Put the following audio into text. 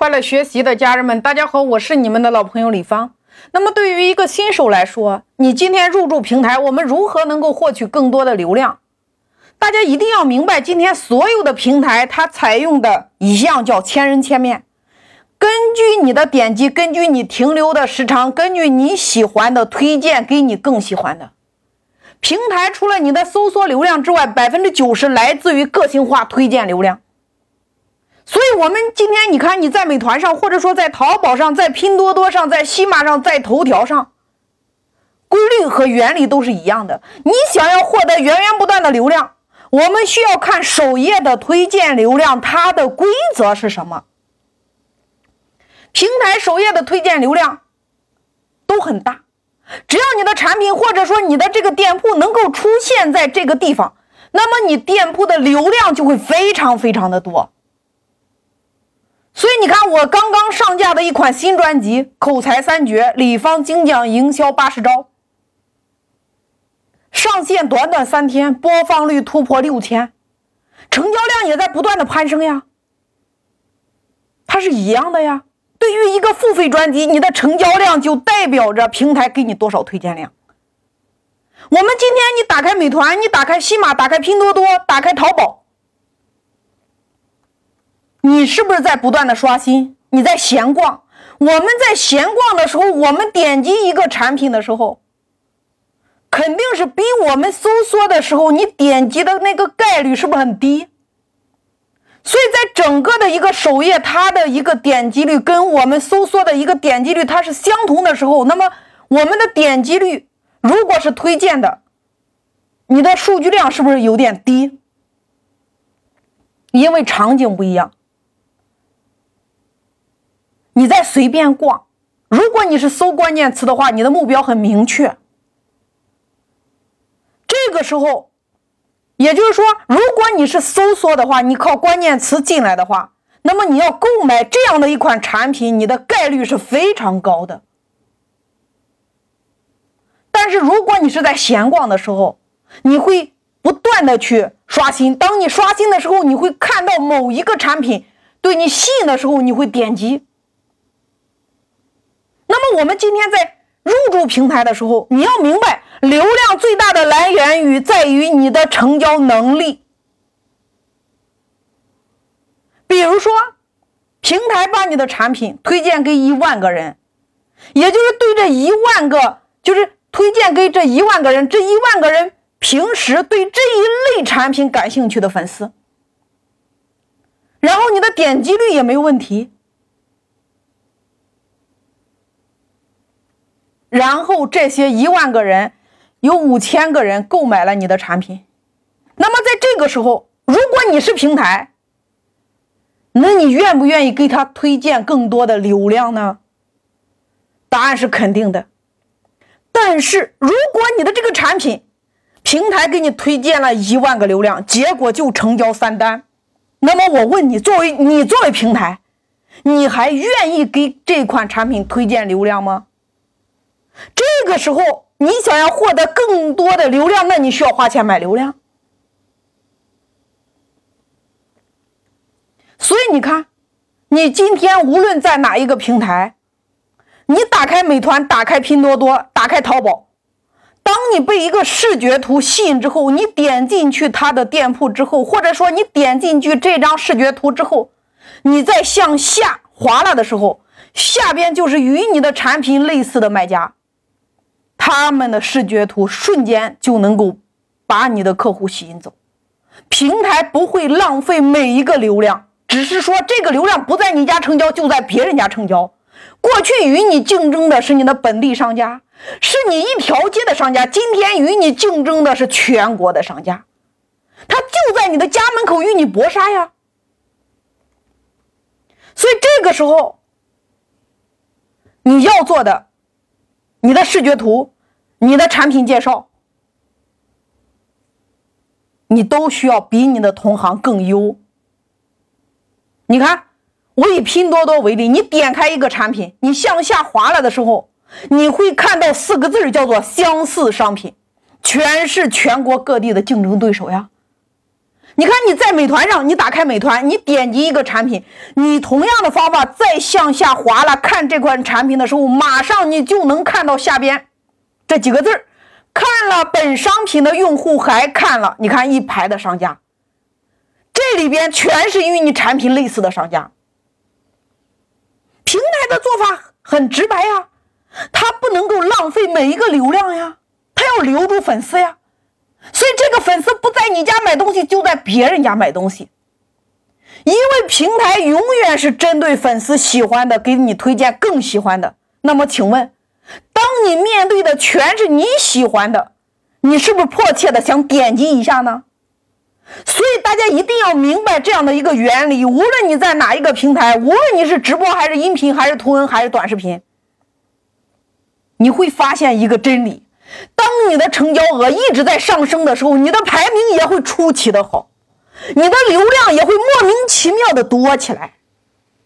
快乐学习的家人们，大家好，我是你们的老朋友李芳。那么，对于一个新手来说，你今天入驻平台，我们如何能够获取更多的流量？大家一定要明白，今天所有的平台它采用的一项叫千人千面，根据你的点击，根据你停留的时长，根据你喜欢的推荐给你更喜欢的平台。除了你的搜索流量之外，百分之九十来自于个性化推荐流量。所以，我们今天你看，你在美团上，或者说在淘宝上，在拼多多上，在西马上，在头条上，规律和原理都是一样的。你想要获得源源不断的流量，我们需要看首页的推荐流量，它的规则是什么？平台首页的推荐流量都很大，只要你的产品或者说你的这个店铺能够出现在这个地方，那么你店铺的流量就会非常非常的多。所以你看，我刚刚上架的一款新专辑《口才三绝》，李芳精讲营销八十招，上线短短三天，播放率突破六千，成交量也在不断的攀升呀。它是一样的呀。对于一个付费专辑，你的成交量就代表着平台给你多少推荐量。我们今天你打开美团，你打开西马，打开拼多多，打开淘宝。你是不是在不断的刷新？你在闲逛。我们在闲逛的时候，我们点击一个产品的时候，肯定是比我们搜索的时候你点击的那个概率是不是很低？所以在整个的一个首页，它的一个点击率跟我们搜索的一个点击率它是相同的时候，那么我们的点击率如果是推荐的，你的数据量是不是有点低？因为场景不一样。你在随便逛，如果你是搜关键词的话，你的目标很明确。这个时候，也就是说，如果你是搜索的话，你靠关键词进来的话，那么你要购买这样的一款产品，你的概率是非常高的。但是如果你是在闲逛的时候，你会不断的去刷新。当你刷新的时候，你会看到某一个产品对你吸引的时候，你会点击。那么我们今天在入驻平台的时候，你要明白，流量最大的来源于在于你的成交能力。比如说，平台把你的产品推荐给一万个人，也就是对这一万个，就是推荐给这一万个人，这一万个人平时对这一类产品感兴趣的粉丝，然后你的点击率也没问题。然后这些一万个人，有五千个人购买了你的产品，那么在这个时候，如果你是平台，那你愿不愿意给他推荐更多的流量呢？答案是肯定的。但是如果你的这个产品，平台给你推荐了一万个流量，结果就成交三单，那么我问你，作为你作为平台，你还愿意给这款产品推荐流量吗？这个时候，你想要获得更多的流量，那你需要花钱买流量。所以你看，你今天无论在哪一个平台，你打开美团、打开拼多多、打开淘宝，当你被一个视觉图吸引之后，你点进去他的店铺之后，或者说你点进去这张视觉图之后，你再向下滑了的时候，下边就是与你的产品类似的卖家。他们的视觉图瞬间就能够把你的客户吸引走，平台不会浪费每一个流量，只是说这个流量不在你家成交，就在别人家成交。过去与你竞争的是你的本地商家，是你一条街的商家，今天与你竞争的是全国的商家，他就在你的家门口与你搏杀呀。所以这个时候你要做的。你的视觉图，你的产品介绍，你都需要比你的同行更优。你看，我以拼多多为例，你点开一个产品，你向下滑了的时候，你会看到四个字叫做相似商品，全是全国各地的竞争对手呀。你看你在美团上，你打开美团，你点击一个产品，你同样的方法再向下滑了看这款产品的时候，马上你就能看到下边这几个字儿。看了本商品的用户还看了，你看一排的商家，这里边全是与你产品类似的商家。平台的做法很直白呀，他不能够浪费每一个流量呀，他要留住粉丝呀，所以这个粉丝不在你家买东西，就在别人家买东西，因为平台永远是针对粉丝喜欢的，给你推荐更喜欢的。那么请问？当你面对的全是你喜欢的，你是不是迫切的想点击一下呢？所以大家一定要明白这样的一个原理。无论你在哪一个平台，无论你是直播还是音频还是图文还是短视频，你会发现一个真理：当你的成交额一直在上升的时候，你的排名也会出奇的好，你的流量也会莫名其妙的多起来。